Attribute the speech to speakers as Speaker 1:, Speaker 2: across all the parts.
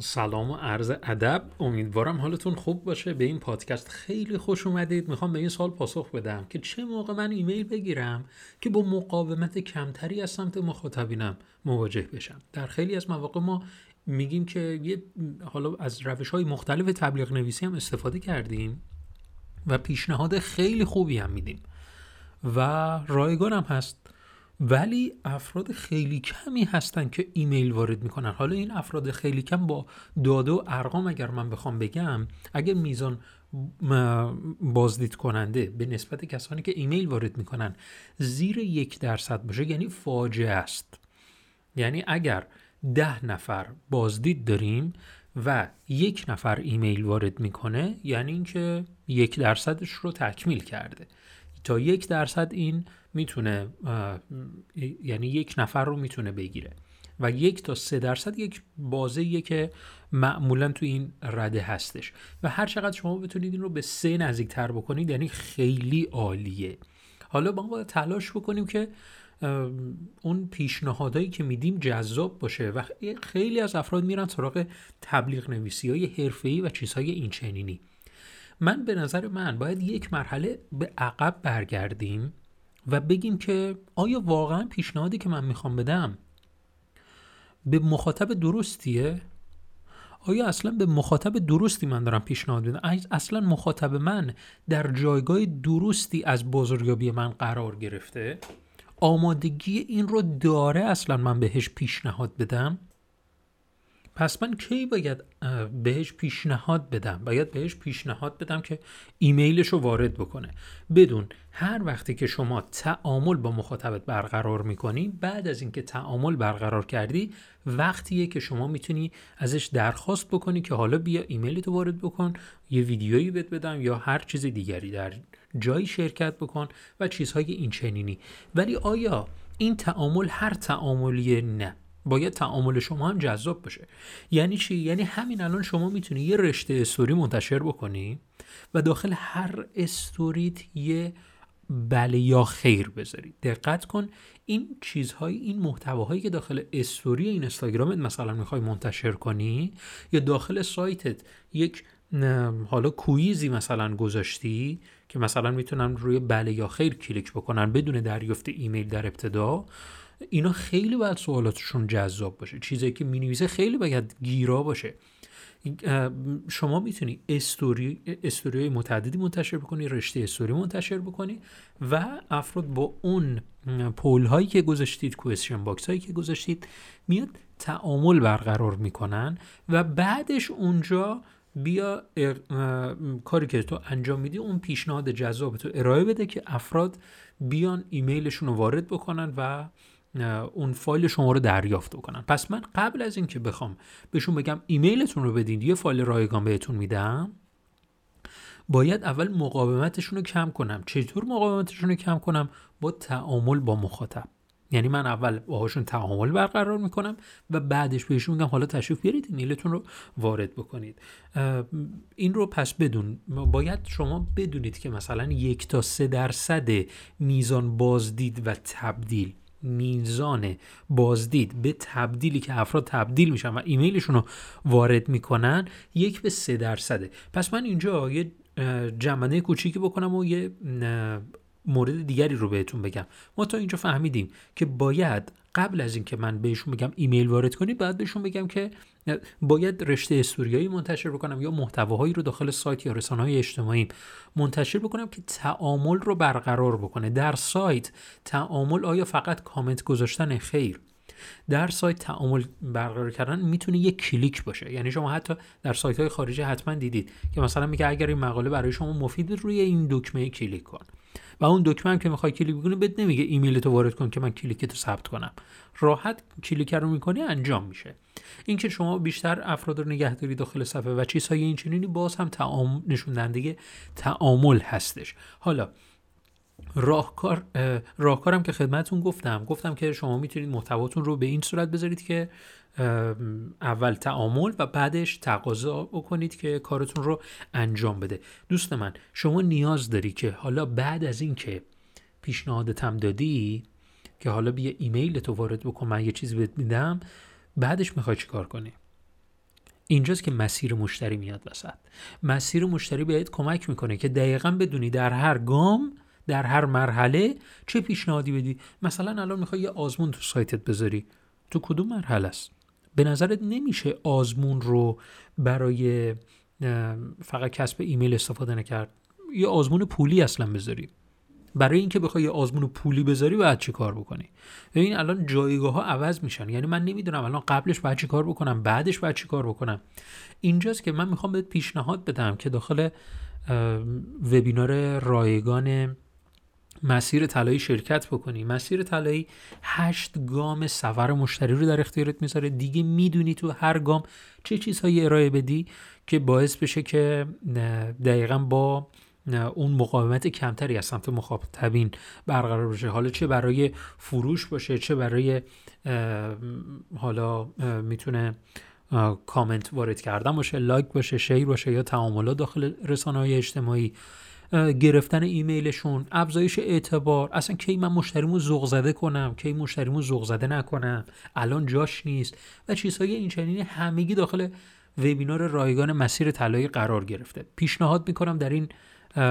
Speaker 1: سلام و عرض ادب. امیدوارم حالتون خوب باشه. به این پادکست خیلی خوش اومدید. می‌خوام به این سال پاسخ بدم که چه موقع من ایمیل بگیرم که با مقاومت کمتری از سمت مخاطبینم مواجه بشم؟ در خیلی از مواقع ما میگیم که یه حالا از روش های مختلف تبلیغ نویسی هم استفاده کردیم و پیشنهاد خیلی خوبی هم میدیم. و رایگان هم هست. ولی افراد خیلی کمی هستن که ایمیل وارد می‌کنن. حالا این افراد خیلی کم با داده و ارقام اگر من بخوام بگم اگر میزان بازدید کننده به نسبت کسانی که ایمیل وارد می‌کنن زیر یک درصد باشه یعنی فاجعه است. یعنی اگر ده نفر بازدید داریم و یک نفر ایمیل وارد می‌کنه یعنی اینکه یک درصدش رو تکمیل کرده. تا یک درصد این می‌تونه یعنی یک نفر رو می‌تونه بگیره. و یک تا سه درصد یک بازه که معمولا تو این رده هستش. و هر چقدر شما بتونید این رو به سه نزدیک تر بکنید یعنی خیلی عالیه. حالا ما باید تلاش بکنیم که اون پیشنهادهایی که میدیم جذاب باشه. و خیلی از افراد میرن سراغ تبلیغ نویسی های حرفه‌ای و چیزهای این چنینی من به نظر من باید یک مرحله به عقب برگردیم. و بگیم که آیا واقعا پیشنهادی که من می‌خوام بدم به مخاطب درستیه؟ آیا اصلا به مخاطب درستی من دارم پیشنهاد میدم؟ اصلا مخاطب من در جایگاه درستی از بزرگیابی من قرار گرفته؟ آمادگی این رو داره اصلا من بهش پیشنهاد بدم؟ پس من کی باید بهش پیشنهاد بدم؟ باید بهش پیشنهاد بدم که ایمیلش رو وارد بکنه. بدون هر وقتی که شما تعامل با مخاطبت برقرار می‌کنی بعد از اینکه تعامل برقرار کردی وقتیه که شما می‌تونی ازش درخواست بکنی که حالا بیا ایمیل تو وارد بکن یه ویدیویی بهت بدم یا هر چیز دیگری در جایی شرکت بکن و چیزهای این چنینی ولی آیا این تعامل هر تعاملیه؟ نه. باید تعامل شما هم جذاب باشه. یعنی چی؟ یعنی همین الان شما می‌تونی یه رشته استوری منتشر بکنی و داخل هر استوریت یه بله یا خیر بذاری. دقت کن این چیزهای این محتواهایی که داخل استوری این اینستاگرامت مثلا می‌خوای منتشر کنی یا داخل سایتت یک حالا quiz ی مثلا گذاشتی که مثلا می‌تونن روی بله یا خیر کلیک بکنن بدون دریافت ایمیل در ابتدا اینا خیلی باید سوالاتشون جذاب باشه. چیزی که می‌نویسه خیلی باید گیرا باشه. شما می‌تونی story story متعددی منتشر بکنی رشته استوری منتشر بکنی و افراد با اون poll هایی که گذاشتید question box هایی که گذاشتید میاد تعامل برقرار می‌کنن و بعدش اونجا بیا کاری که تو انجام میدی اون پیشنهاد جذاب تو ارائه بده که افراد بیان ایمیلشون رو وارد بکنن و اون فایل شما رو دریافت کنن پس من قبل از اینکه بخوام بهشون بگم ایمیلتون رو بدین یه فایل رایگان بهتون میدم. باید اول مقاومتشون رو کم کنم. چطور مقاومتشون رو کم کنم؟ با تعامل با مخاطب. یعنی من اول باهاشون تعامل برقرار می‌کنم و بعدش بهشون میگم حالا تشریف بیارید ایمیلتون رو وارد بکنید. این رو پس بدون. باید شما بدونید که مثلا یک تا سه درصد میزان بازدید و تبدیل میزان بازدید به تبدیلی که افراد تبدیل میشن و ایمیلشون رو وارد می‌کنن یک به سه درصده. پس من اینجا یه جمعنه کوچیکی بکنم و یه مورد دیگری رو بهتون بگم. ما تا اینجا فهمیدیم که باید قبل از اینکه من بهشون بگم ایمیل وارد کنید باید بهشون بگم که باید رشته استوریایی منتشر بکنم یا محتواهایی رو داخل سایت یا رسانه های اجتماعی منتشر بکنم که تعامل رو برقرار بکنه. در سایت تعامل آیا فقط کامنت گذاشتن خیر؟ در سایت تعامل برقرار کردن می‌تونه یک کلیک باشه. یعنی شما حتی در سایت های خارجی حتما دیدید که مثلا میگه اگر این مقاله برای شما مفید روی این دکمه کلیک کن. و اون دکمه هم که می‌خوای کلیک بکنی بهت نمیگه ایمیل تو وارد کن که من کلیکت رو ثبت کنم. راحت کلیک رو می‌کنی انجام میشه. اینکه شما بیشتر افراد رو نگه داری داخل صفحه و چیزهای این چنینی باز هم تعامل نشون دیگه تعامل هستش. حالا راهکار راهکارم که خدمتون گفتم. گفتم که شما می‌تونید محتواتون رو به این صورت بذارید که اول تعامل و بعدش تقاضا بکنید که کارتون رو انجام بده. دوست من شما نیاز داری که حالا بعد از اینکه پیشنهادتم دادی که حالا بیا ایمیل تو وارد بکن من یه چیزی بهت میدم بعدش می‌خوای چیکار کنی؟ اینجاست که مسیر مشتری میاد وسط. مسیر مشتری بهت کمک می‌کنه که دقیقا بدونی در هر گام در هر مرحله چه پیشنهادی بدی؟ مثلا الان می‌خوای یه آزمون تو سایتت بذاری. تو کدوم مرحله است؟ به نظرت نمیشه آزمون رو برای فقط کسب ایمیل استفاده نکرد؟ یه آزمون پولی اصلا بذاری. برای اینکه بخوای یه آزمون پولی بذاری باید چی کار بکنی؟ ببین الان جایگاه ها عوض میشن. یعنی من نمی‌دونم الان قبلش باید چی کار بکنم بعدش باید چی کار بکنم. اینجاست که من می‌خوام بهت پیشنهاد بدم که داخل وبینار رایگان مسیر طلایی شرکت بکنی. مسیر طلایی هشت گام سفر مشتری رو در اختیارت می‌ذاره. دیگه می‌دونی تو هر گام چه چیزهایی ارائه بدی که باعث بشه که دقیقا با اون مقاومت کمتری از سمت مخاطبین برقرار بشه. حالا چه برای فروش باشه چه برای حالا می‌تونه کامنت وارد کردن باشه لایک باشه شیر باشه یا تعاملات داخل رسانه های اجتماعی. گرفتن ایمیلشون افزایش اعتبار. اصلا کی من مشتریمو ذوق زده کنم کی مشتریمو ذوق زده نکنم؟ الان جاش نیست. و چیزهای این چنینی همگی داخل وبینار رایگان مسیر طلایی قرار گرفته. پیشنهاد می‌کنم در این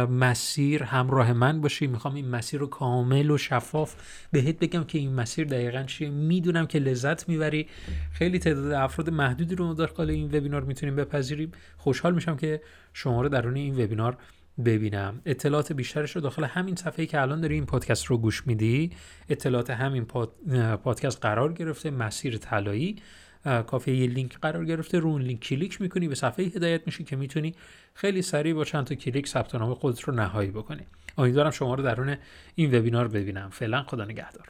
Speaker 1: مسیر همراه من باشی. می‌خوام این مسیر رو کامل و شفاف بهت بگم که این مسیر دقیقا چیه. می‌دونم که لذت می‌بری. خیلی تعداد افراد محدودی رو داخل این وبینار می‌تونیم بپذیریم. خوشحال میشم که شما رو درون این وبینار ببینم. اطلاعات بیشترش رو داخل همین صفحه که الان داری این پادکست رو گوش میدی اطلاعات همین پادکست قرار گرفته مسیر طلایی. کافی یه لینک قرار گرفته. رو اون لینک کلیک می‌کنی به صفحه هدایت میشی که می‌تونی خیلی سریع با چند تا کلیک ثبت نام خودت رو نهایی بکنی. امیدوارم شما رو درون این وبینار ببینم. فعلا خدا نگهدار.